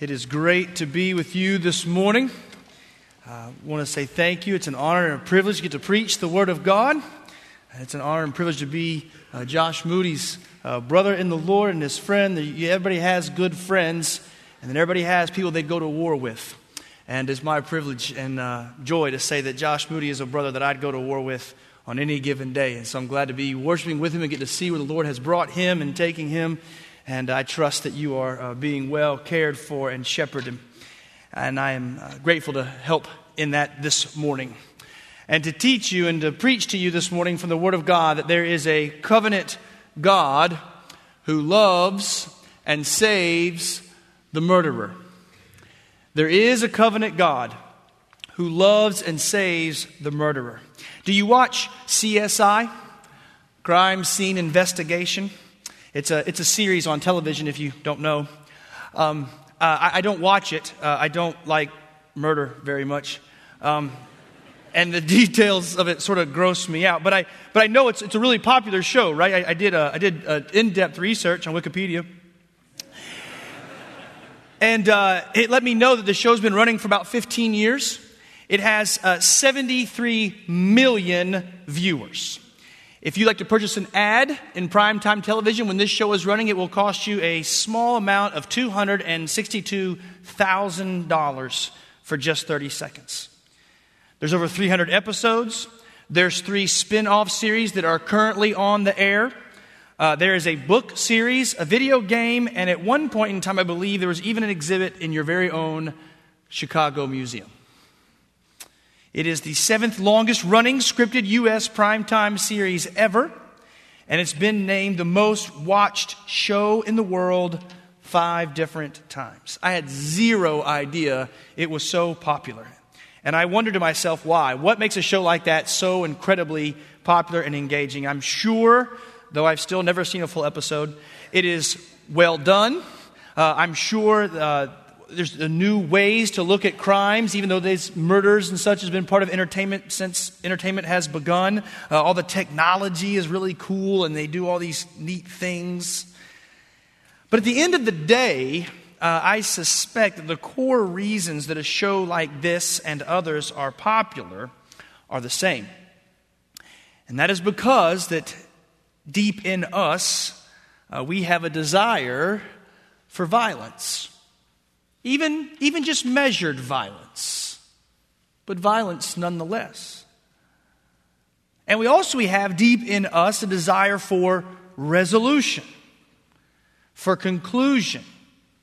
It is great to be with you this morning. I want to say thank you. It's an honor and a privilege to get to preach the Word of God. It's an honor and privilege to be uh, Josh Moody's uh, brother in the Lord and his friend. Everybody has good friends, and then everybody has people they go to war with. And it's my privilege and uh, joy to say that Josh Moody is a brother that I'd go to war with on any given day. And so I'm glad to be worshiping with him and get to see where the Lord has brought him and taking him and I trust that you are uh, being well cared for and shepherded. And I am uh, grateful to help in that this morning. And to teach you and to preach to you this morning from the Word of God that there is a covenant God who loves and saves the murderer. There is a covenant God who loves and saves the murderer. Do you watch CSI? Crime Scene Investigation? It's a, it's a series on television, if you don't know. Um, uh, I, I, don't watch it. Uh, I don't like murder very much. Um, and the details of it sort of gross me out. But I, but I know it's, it's a really popular show, right? I, I did, a, I did in depth research on Wikipedia. And uh, it let me know that the show's been running for about 15 years. It has uh, 73 million viewers. If you'd like to purchase an ad in primetime television when this show is running, it will cost you a small amount of $262,000 for just 30 seconds. There's over 300 episodes. There's three spin off series that are currently on the air. Uh, there is a book series, a video game, and at one point in time, I believe there was even an exhibit in your very own Chicago Museum. It is the seventh longest running scripted U.S. primetime series ever, and it's been named the most watched show in the world five different times. I had zero idea it was so popular. And I wondered to myself why. What makes a show like that so incredibly popular and engaging? I'm sure, though I've still never seen a full episode, it is well done. Uh, I'm sure uh, there's new ways to look at crimes, even though these murders and such has been part of entertainment since entertainment has begun. Uh, all the technology is really cool, and they do all these neat things. But at the end of the day, uh, I suspect that the core reasons that a show like this and others are popular are the same. And that is because that deep in us, uh, we have a desire for violence. Even, even just measured violence, but violence nonetheless. And we also we have deep in us a desire for resolution, for conclusion,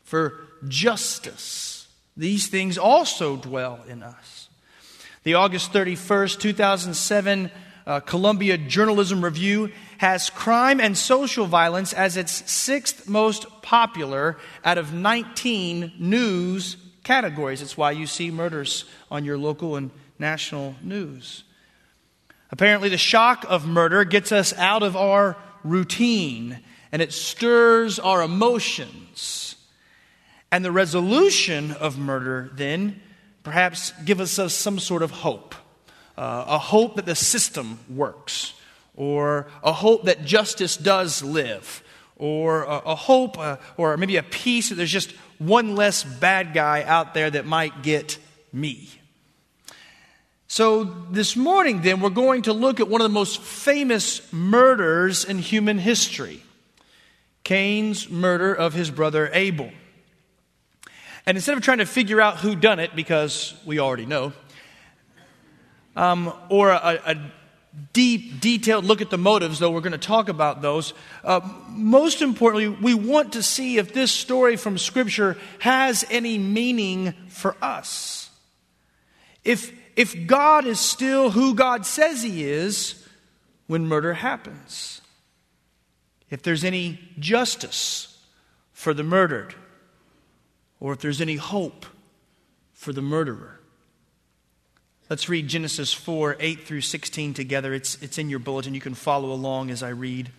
for justice. These things also dwell in us. The August 31st, 2007 uh, Columbia Journalism Review has crime and social violence as its sixth most popular out of 19 news categories. It's why you see murders on your local and national news. Apparently, the shock of murder gets us out of our routine and it stirs our emotions. And the resolution of murder then perhaps gives us some sort of hope uh, a hope that the system works, or a hope that justice does live, or a, a hope, uh, or maybe a peace that there's just one less bad guy out there that might get me. So, this morning, then, we're going to look at one of the most famous murders in human history Cain's murder of his brother Abel. And instead of trying to figure out who done it, because we already know, um, or a, a, deep, detailed look at the motives, though we're going to talk about those. Uh, most importantly, we want to see if this story from Scripture has any meaning for us. If, if God is still who God says He is when murder happens. If there's any justice for the murdered, or if there's any hope for the murderer. Let's read Genesis 4 8 through 16 together. It's, it's in your bulletin. You can follow along as I read.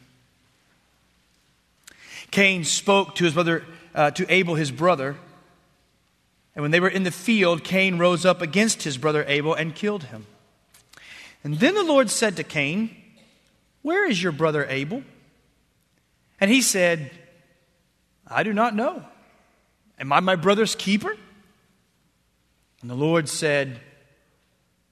Cain spoke to his brother, uh, to Abel, his brother. And when they were in the field, Cain rose up against his brother Abel and killed him. And then the Lord said to Cain, Where is your brother Abel? And he said, I do not know. Am I my brother's keeper? And the Lord said,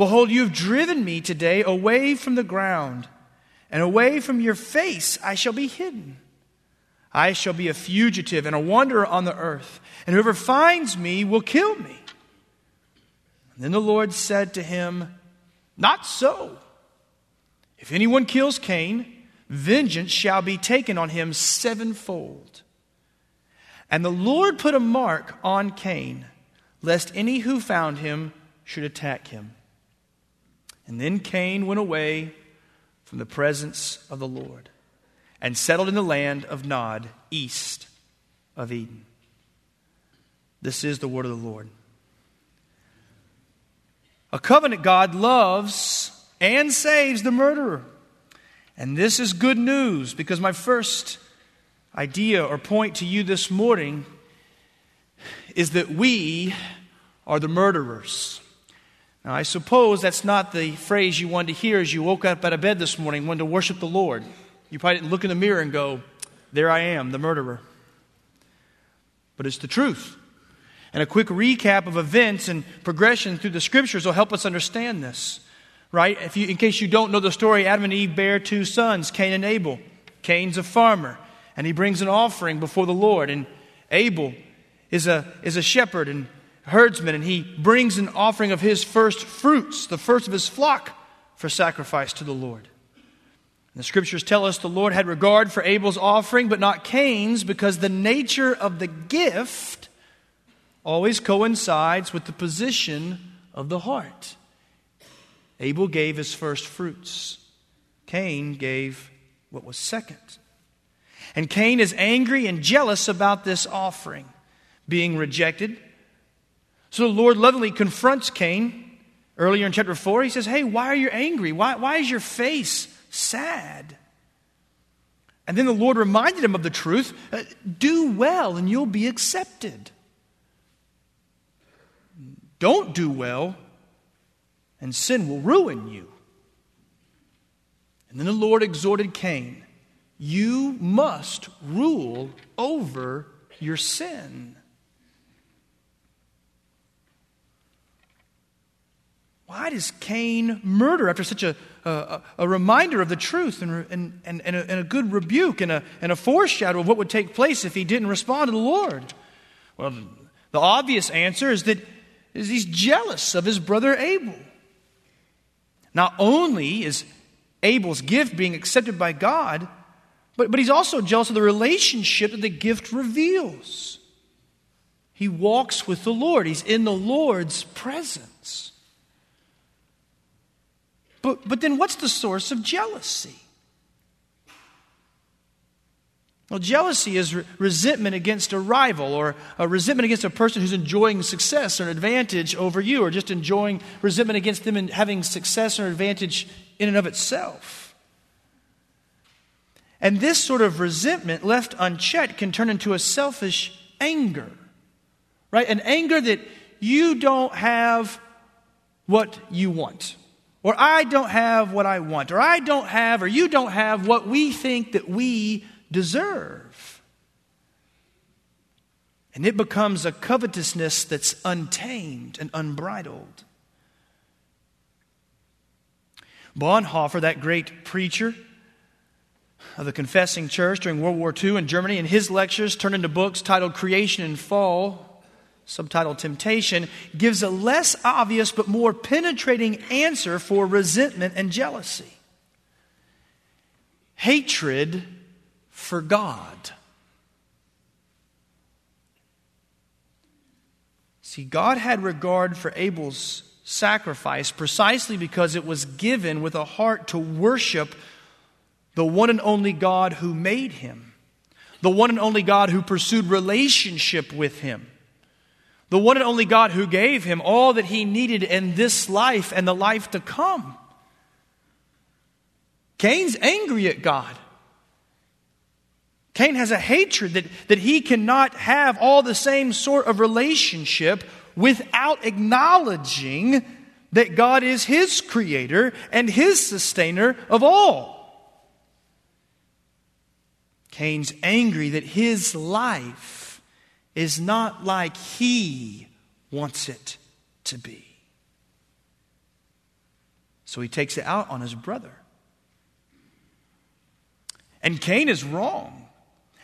Behold, you have driven me today away from the ground, and away from your face I shall be hidden. I shall be a fugitive and a wanderer on the earth, and whoever finds me will kill me. And then the Lord said to him, Not so. If anyone kills Cain, vengeance shall be taken on him sevenfold. And the Lord put a mark on Cain, lest any who found him should attack him. And then Cain went away from the presence of the Lord and settled in the land of Nod, east of Eden. This is the word of the Lord. A covenant God loves and saves the murderer. And this is good news because my first idea or point to you this morning is that we are the murderers. Now, I suppose that's not the phrase you wanted to hear as you woke up out of bed this morning, wanted to worship the Lord. You probably didn't look in the mirror and go, There I am, the murderer. But it's the truth. And a quick recap of events and progression through the scriptures will help us understand this. Right? If you, in case you don't know the story, Adam and Eve bear two sons, Cain and Abel. Cain's a farmer, and he brings an offering before the Lord. And Abel is a, is a shepherd and herdsman, and he brings an offering of his first fruits, the first of his flock, for sacrifice to the Lord. The scriptures tell us the Lord had regard for Abel's offering, but not Cain's, because the nature of the gift always coincides with the position of the heart. Abel gave his first fruits, Cain gave what was second. And Cain is angry and jealous about this offering being rejected. So the Lord lovingly confronts Cain earlier in chapter 4. He says, Hey, why are you angry? Why, why is your face sad. And then the Lord reminded him of the truth uh, do well and you'll be accepted. Don't do well and sin will ruin you. And then the Lord exhorted Cain you must rule over your sin. Why does Cain murder after such a, a, a reminder of the truth and, and, and, and, a, and a good rebuke and a, and a foreshadow of what would take place if he didn't respond to the Lord? Well, the obvious answer is that is he's jealous of his brother Abel. Not only is Abel's gift being accepted by God, but, but he's also jealous of the relationship that the gift reveals. He walks with the Lord, he's in the Lord's presence. But, but then what's the source of jealousy? Well, jealousy is re- resentment against a rival or a resentment against a person who's enjoying success or an advantage over you, or just enjoying resentment against them and having success or advantage in and of itself. And this sort of resentment, left unchecked, can turn into a selfish anger, right? An anger that you don't have what you want or I don't have what I want, or I don't have, or you don't have what we think that we deserve. And it becomes a covetousness that's untamed and unbridled. Bonhoeffer, that great preacher of the Confessing Church during World War II in Germany, in his lectures turned into books titled Creation and Fall, subtitled Temptation, gives a less obvious but more penetrating answer for resentment and jealousy hatred for God. See, God had regard for Abel's sacrifice precisely because it was given with a heart to worship the one and only God who made him, the one and only God who pursued relationship with him the one and only God who gave him all that he needed in this life and the life to come. Cain's angry at God. Cain has a hatred that, that he cannot have all the same sort of relationship without acknowledging that God is his creator and his sustainer of all. Cain's angry that his life is not like he wants it to be. So he takes it out on his brother. And Cain is wrong.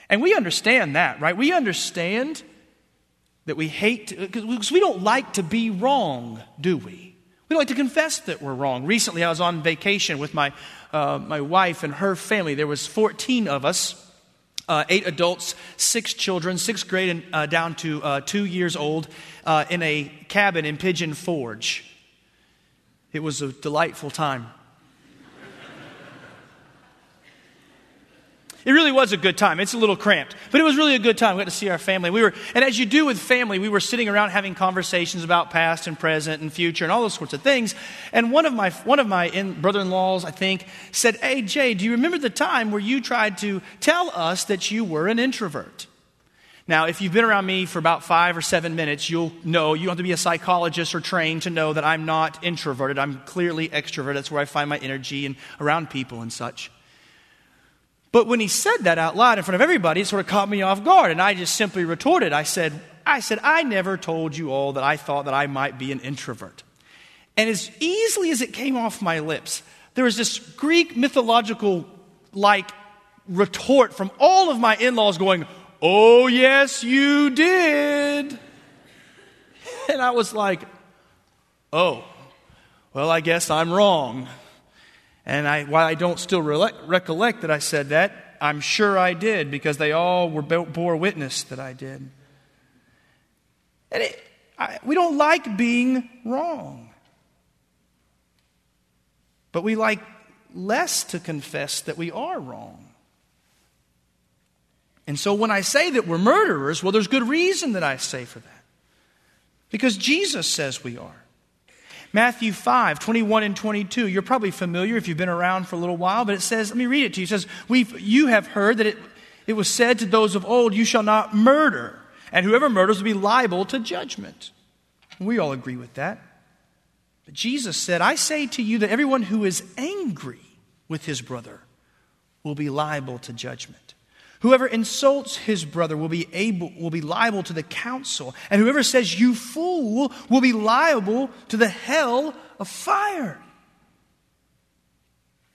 And we understand that, right? We understand that we hate, because we don't like to be wrong, do we? We don't like to confess that we're wrong. Recently, I was on vacation with my, uh, my wife and her family. There was 14 of us, uh, eight adults, six children, sixth grade and uh, down to uh, two years old, uh, in a cabin in Pigeon Forge. It was a delightful time. It really was a good time. It's a little cramped, but it was really a good time. We got to see our family. We were, and as you do with family, we were sitting around having conversations about past and present and future and all those sorts of things. And one of my one of my brother-in-laws, I think, said, "Hey Jay, do you remember the time where you tried to tell us that you were an introvert?" Now, if you've been around me for about five or seven minutes, you'll know you don't have to be a psychologist or trained to know that I'm not introverted. I'm clearly extroverted. That's where I find my energy and around people and such. But when he said that out loud in front of everybody, it sort of caught me off guard. And I just simply retorted. I said, I said, I never told you all that I thought that I might be an introvert. And as easily as it came off my lips, there was this Greek mythological like retort from all of my in laws going, Oh, yes, you did. And I was like, Oh, well, I guess I'm wrong. And I, while I don't still re- recollect that I said that, I'm sure I did because they all were bore witness that I did. And it, I, we don't like being wrong. But we like less to confess that we are wrong. And so when I say that we're murderers, well, there's good reason that I say for that. Because Jesus says we are. Matthew 5, 21 and 22. You're probably familiar if you've been around for a little while, but it says, let me read it to you. It says, We've, You have heard that it, it was said to those of old, You shall not murder, and whoever murders will be liable to judgment. We all agree with that. But Jesus said, I say to you that everyone who is angry with his brother will be liable to judgment. Whoever insults his brother will be able will be liable to the council, and whoever says you fool will be liable to the hell of fire.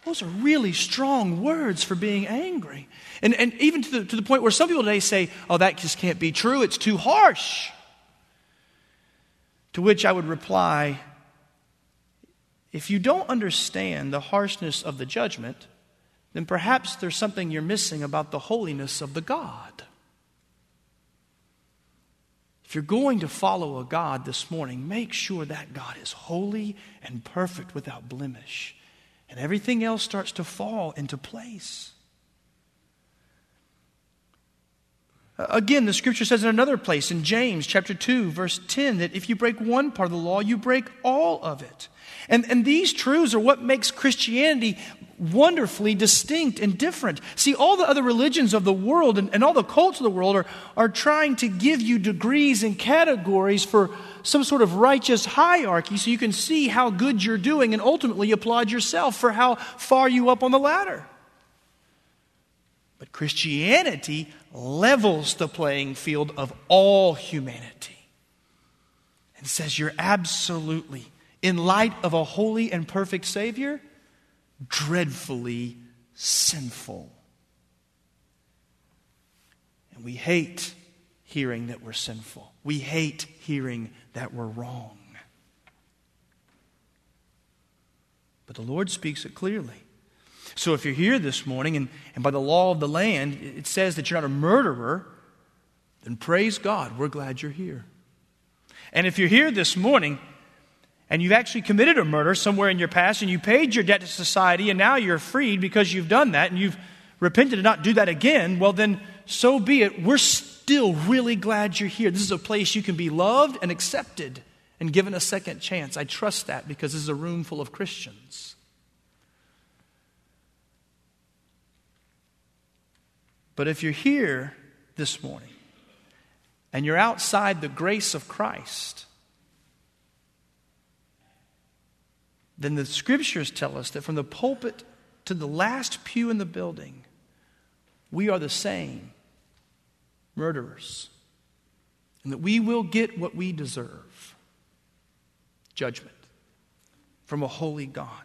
Those are really strong words for being angry. And, and even to the, to the point where some people today say, oh, that just can't be true, it's too harsh. To which I would reply, if you don't understand the harshness of the judgment, then perhaps there's something you're missing about the holiness of the God. If you're going to follow a God this morning, make sure that God is holy and perfect without blemish. And everything else starts to fall into place. Again, the scripture says in another place, in James chapter 2, verse 10, that if you break one part of the law, you break all of it. And, and these truths are what makes Christianity wonderfully distinct and different. See, all the other religions of the world and, and all the cults of the world are, are trying to give you degrees and categories for some sort of righteous hierarchy so you can see how good you're doing and ultimately applaud yourself for how far you up on the ladder. But Christianity levels the playing field of all humanity and says you're absolutely, in light of a holy and perfect Savior, dreadfully sinful. And we hate hearing that we're sinful. We hate hearing that we're wrong. But the Lord speaks it clearly. So if you're here this morning and, and by the law of the land it says that you're not a murderer, then praise God. We're glad you're here. And if you're here this morning and you've actually committed a murder somewhere in your past and you paid your debt to society and now you're freed because you've done that and you've repented to not do that again, well, then so be it. We're still really glad you're here. This is a place you can be loved and accepted and given a second chance. I trust that because this is a room full of Christians. But if you're here this morning and you're outside the grace of Christ, then the scriptures tell us that from the pulpit to the last pew in the building, we are the same murderers, and that we will get what we deserve judgment from a holy God.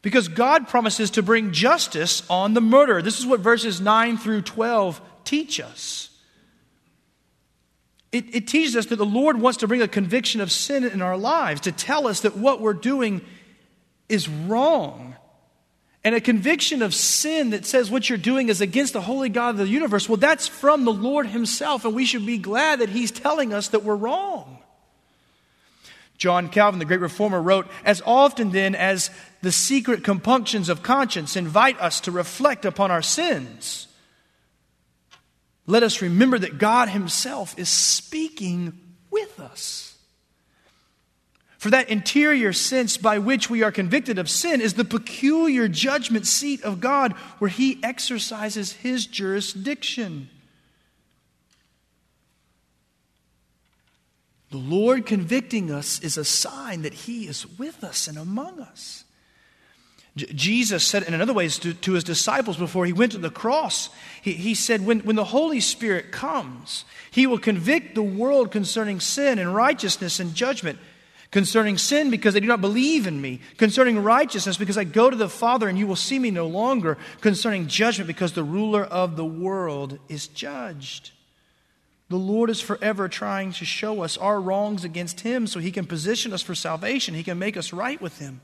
Because God promises to bring justice on the murderer. This is what verses 9 through 12 teach us. It, it, teaches us that the Lord wants to bring a conviction of sin in our lives, to tell us that what we're doing is wrong. And a conviction of sin that says what you're doing is against the holy God of the universe, well, that's from the Lord Himself, and we should be glad that He's telling us that we're wrong. John Calvin, the great reformer, wrote As often then as the secret compunctions of conscience invite us to reflect upon our sins, let us remember that God Himself is speaking with us. For that interior sense by which we are convicted of sin is the peculiar judgment seat of God where He exercises His jurisdiction. The Lord convicting us is a sign that He is with us and among us. J- Jesus said in another way to, to, his disciples before he went to the cross, he, he said, when, when the Holy Spirit comes, he will convict the world concerning sin and righteousness and judgment. Concerning sin, because they do not believe in me. Concerning righteousness, because I go to the Father and you will see me no longer. Concerning judgment, because the ruler of the world is judged. The Lord is forever trying to show us our wrongs against Him so He can position us for salvation. He can make us right with Him.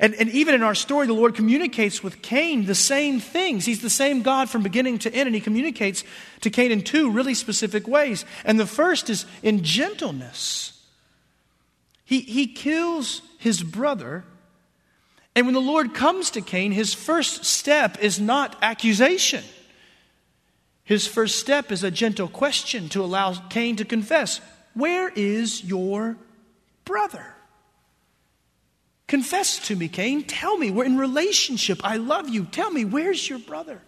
And, and even in our story, the Lord communicates with Cain the same things. He's the same God from beginning to end, and he communicates to Cain in two really specific ways. And the first is in gentleness. He, he kills his brother, and when the Lord comes to Cain, his first step is not accusation. His first step is a gentle question to allow Cain to confess, Where is your brother? Confess to me, Cain. Tell me, we're in relationship. I love you. Tell me, where's your brother?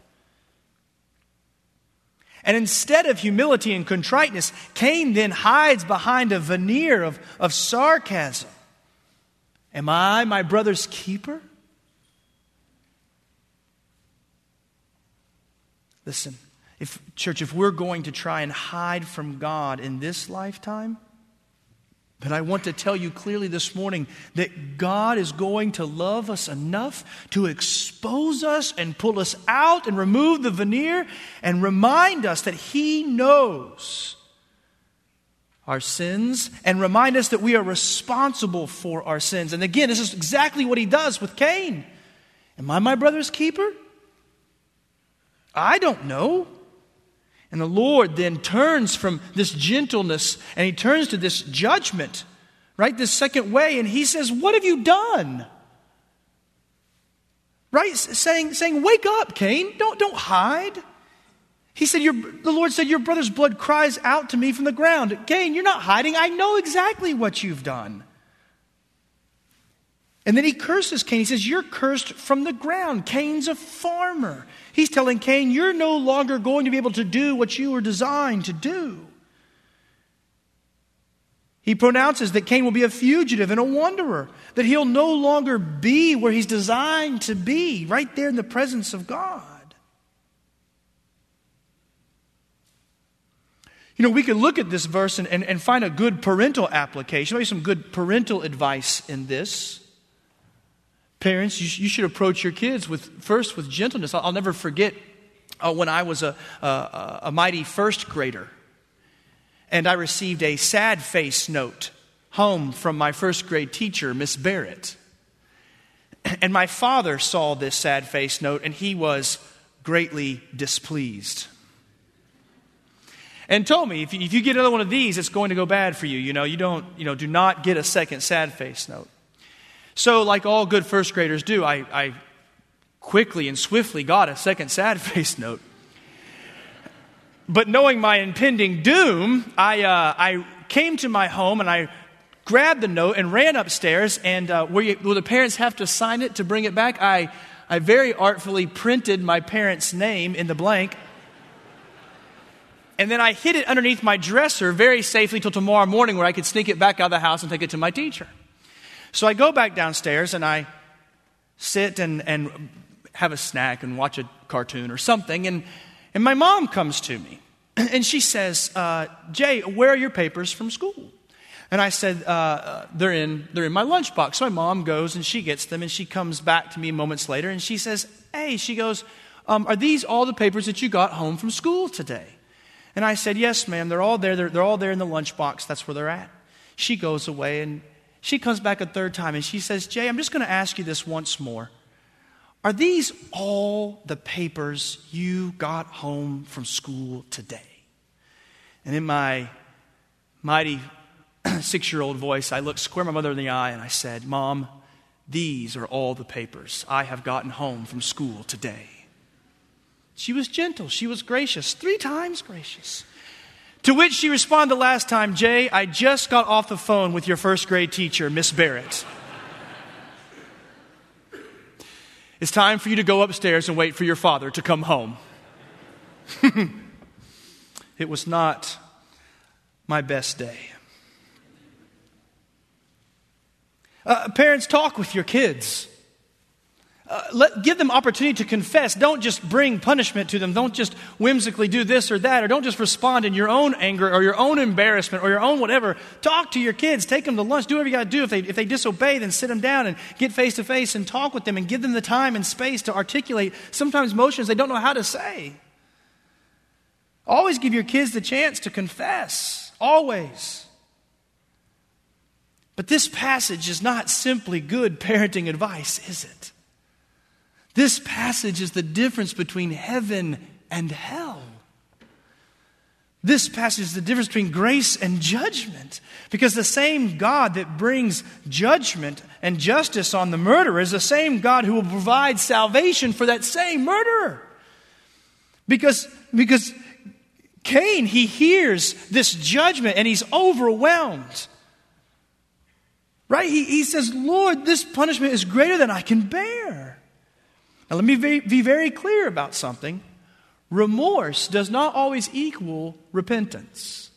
And instead of humility and contriteness, Cain then hides behind a veneer of, of sarcasm. Am I my brother's keeper? Listen, if, church, if we're going to try and hide from God in this lifetime, but I want to tell you clearly this morning that God is going to love us enough to expose us and pull us out and remove the veneer and remind us that He knows our sins and remind us that we are responsible for our sins. And again, this is exactly what He does with Cain. Am I my brother's keeper? I don't know. And the Lord then turns from this gentleness and he turns to this judgment, right? This second way, and he says, What have you done? Right? Saying, saying Wake up, Cain. Don't, don't hide. He said, The Lord said, Your brother's blood cries out to me from the ground. Cain, you're not hiding. I know exactly what you've done. And then he curses Cain. He says, You're cursed from the ground. Cain's a farmer. He's telling Cain, You're no longer going to be able to do what you were designed to do. He pronounces that Cain will be a fugitive and a wanderer, that he'll no longer be where he's designed to be, right there in the presence of God. You know, we could look at this verse and, and, and find a good parental application, maybe some good parental advice in this. Parents, you, you should approach your kids with first with gentleness. I'll, I'll never forget uh, when I was a, a, a mighty first grader, and I received a sad face note home from my first grade teacher, Miss Barrett. And my father saw this sad face note, and he was greatly displeased and told me if you, if you, get another one of these it's going to go bad for you you know you don't you know do not get a second sad face note so, like all good first graders do, I, I quickly and swiftly got a second sad face note. but knowing my impending doom, I, uh, I came to my home and I grabbed the note and ran upstairs. And uh, will the parents have to sign it to bring it back? I, I very artfully printed my parents' name in the blank. And then I hid it underneath my dresser very safely till tomorrow morning where I could sneak it back out of the house and take it to my teacher. So I go back downstairs and I sit and, and have a snack and watch a cartoon or something. And, and my mom comes to me and she says, uh, Jay, where are your papers from school? And I said, uh, uh, they're, in, they're in my lunchbox. So my mom goes and she gets them and she comes back to me moments later and she says, Hey, she goes, um, Are these all the papers that you got home from school today? And I said, Yes, ma'am. They're all there. They're, they're all there in the lunchbox. That's where they're at. She goes away and she comes back a third time and she says, Jay, I'm just going to ask you this once more. Are these all the papers you got home from school today? And in my mighty six year old voice, I looked square my mother in the eye and I said, Mom, these are all the papers I have gotten home from school today. She was gentle, she was gracious, three times gracious. To which she responded the last time, Jay, I just got off the phone with your first grade teacher, Miss Barrett. it's time for you to go upstairs and wait for your father to come home. it was not my best day. Uh, parents, talk with your kids. Uh, let, give them opportunity to confess. Don't just bring punishment to them. Don't just whimsically do this or that, or don't just respond in your own anger or your own embarrassment or your own whatever. Talk to your kids. Take them to lunch. Do whatever you got to do. If they, if they disobey, then sit them down and get face to face and talk with them and give them the time and space to articulate sometimes emotions they don't know how to say. Always give your kids the chance to confess. Always. But this passage is not simply good parenting advice, is it? This passage is the difference between heaven and hell. This passage is the difference between grace and judgment. Because the same God that brings judgment and justice on the murderer is the same God who will provide salvation for that same murderer. Because, because Cain, he hears this judgment and he's overwhelmed. Right? He, he says, Lord, this punishment is greater than I can bear. Now, let me be, very clear about something. Remorse does not always equal repentance.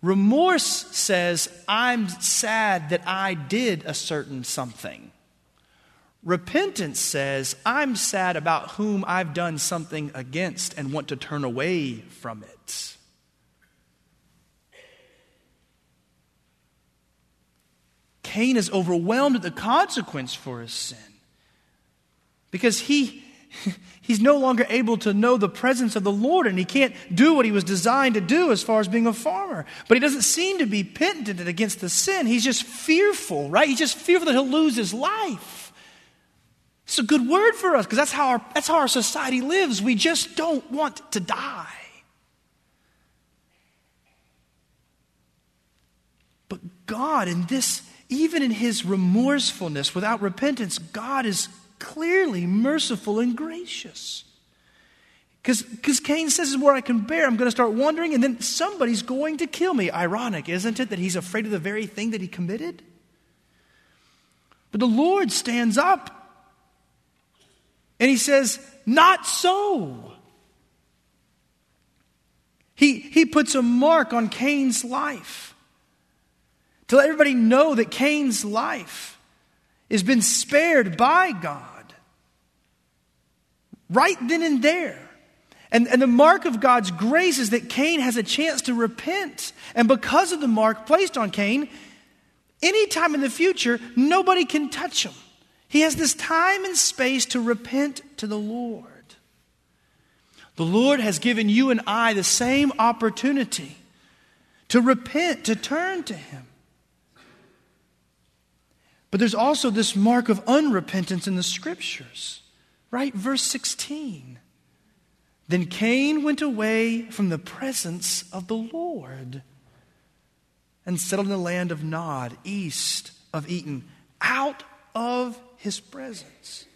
Remorse says, I'm sad that I did a certain something. Repentance says, I'm sad about whom I've done something against and want to turn away from it. Cain is overwhelmed at the consequence for his sin because he, he's no longer able to know the presence of the Lord and he can't do what he was designed to do as far as being a farmer. But he doesn't seem to be penitent against the sin. He's just fearful, right? He's just fearful that he'll lose his life. It's a good word for us because that's, how our, that's how our society lives. We just don't want to die. But God, in this even in his remorsefulness, without repentance, God is clearly merciful and gracious. Because Cain says, is where I can bear. I'm going to start wondering, and then somebody's going to kill me. Ironic, isn't it, that he's afraid of the very thing that he committed? But the Lord stands up and he says, Not so. He, he puts a mark on Cain's life to let everybody know that Cain's life has been spared by God. Right then and there. And, and the mark of God's grace is that Cain has a chance to repent. And because of the mark placed on Cain, anytime in the future, nobody can touch him. He has this time and space to repent to the Lord. The Lord has given you and I the same opportunity to repent, to turn to Him. But there's also this mark of unrepentance in the scriptures, right? Verse 16. Then Cain went away from the presence of the Lord and settled in the land of Nod, east of Eden, out of his presence.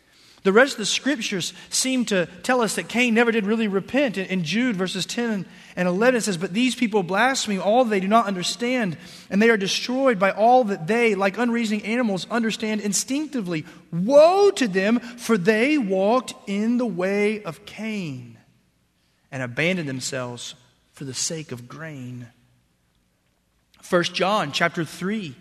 The rest of the scriptures seem to tell us that Cain never did really repent. In, Jude verses 10 and 11, it says, But these people blaspheme all they do not understand, and they are destroyed by all that they, like unreasoning animals, understand instinctively. Woe to them, for they walked in the way of Cain and abandoned themselves for the sake of grain. 1 John chapter 3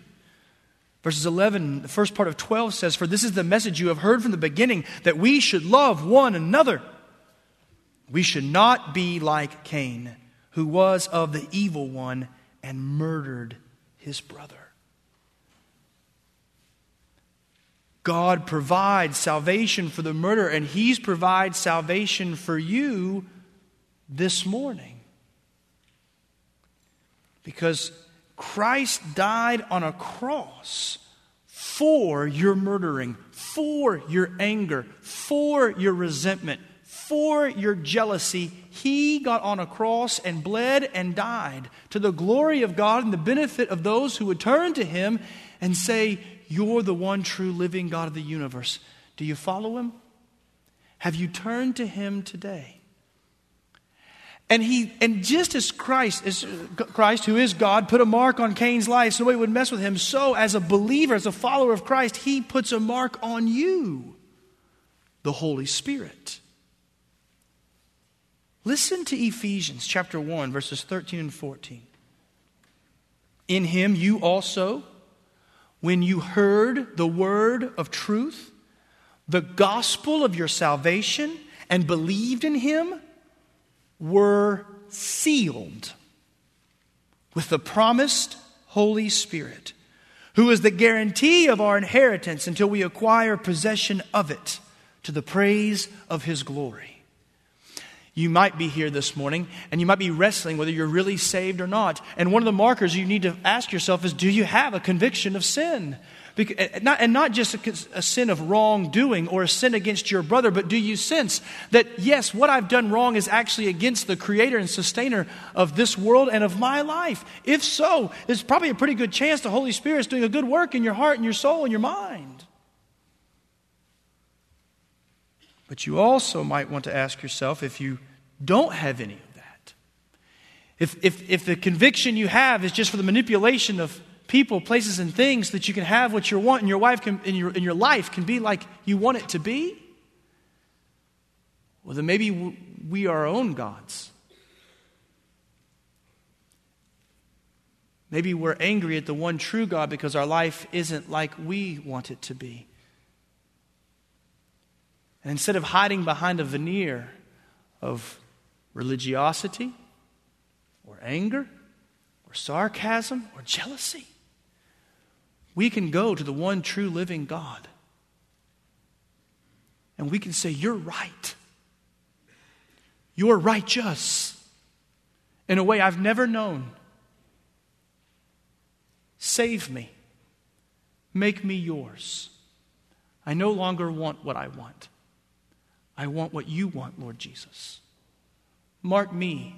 Verses 11, the first part of 12 says, For this is the message you have heard from the beginning, that we should love one another. We should not be like Cain, who was of the evil one and murdered his brother. God provides salvation for the murderer, and He's provided salvation for you this morning. Because Christ died on a cross for your murdering, for your anger, for your resentment, for your jealousy. He got on a cross and bled and died to the glory of God and the benefit of those who would turn to Him and say, You're the one true living God of the universe. Do you follow Him? Have you turned to Him today? And he and just as Christ is Christ, who is God, put a mark on Cain's life so nobody would mess with him, so as a believer, as a follower of Christ, he puts a mark on you, the Holy Spirit. Listen to Ephesians chapter 1, verses 13 and 14. In him you also, when you heard the word of truth, the gospel of your salvation, and believed in him, were sealed with the promised Holy Spirit, who is the guarantee of our inheritance until we acquire possession of it to the praise of His glory. You might be here this morning and you might be wrestling whether you're really saved or not. And one of the markers you need to ask yourself is do you have a conviction of sin? Eh, and not just a sin of wrongdoing or a sin against your brother, but do you sense that, yes, what I've done wrong is actually against the creator and sustainer of this world and of my life? If so, there's probably a pretty good chance the Holy Spirit is doing a good work in your heart and your soul and your mind. But you also might want to ask yourself if you don't have any of that. If, if, if the conviction you have is just for the manipulation of people, places, and things that you can have what you want, and your wife can, in your, in your life can be like you want it to be, well, then maybe we are our own gods. Maybe we're angry at the one true God because our life isn't like we want it to be. And instead of hiding behind a veneer of religiosity or anger or sarcasm or jealousy, we can go to the one true living God and we can say, You're right. You're righteous in a way I've never known. Save me. Make me yours. I no longer want what I want. I want what you want, Lord Jesus. Mark me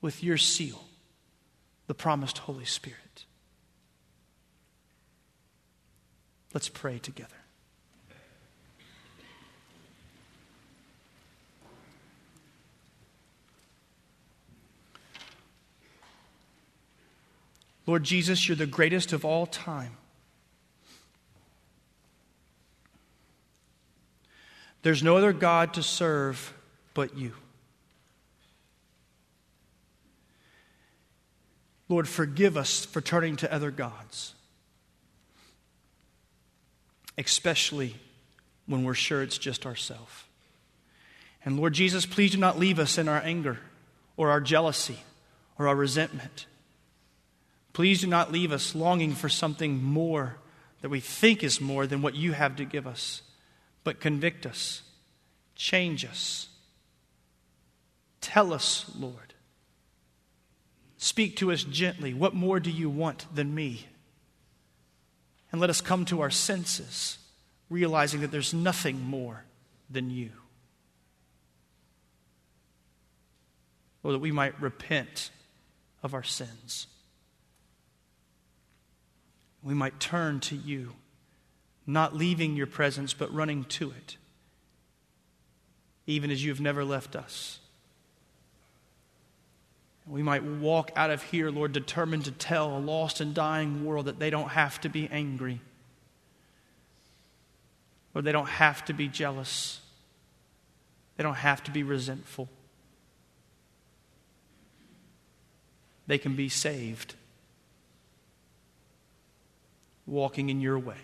with your seal, the promised Holy Spirit. Let's pray together. Lord Jesus, you're the greatest of all time. There's no other God to serve but you. Lord, forgive us for turning to other gods especially when we're sure it's just ourselves. And Lord Jesus, please do not leave us in our anger or our jealousy or our resentment. Please do not leave us longing for something more that we think is more than what you have to give us, but convict us, change us. Tell us, Lord. Speak to us gently. What more do you want than me? And let us come to our senses, realizing that there's nothing more than you. Or that we might repent of our sins. We might turn to you, not leaving your presence, but running to it, even as you have never left us. We might walk out of here, Lord, determined to tell a lost and dying world that they don't have to be angry. Lord, they don't have to be jealous. They don't have to be resentful. They can be saved walking in your way.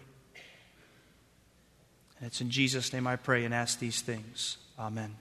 And it's in Jesus' name I pray and ask these things. Amen.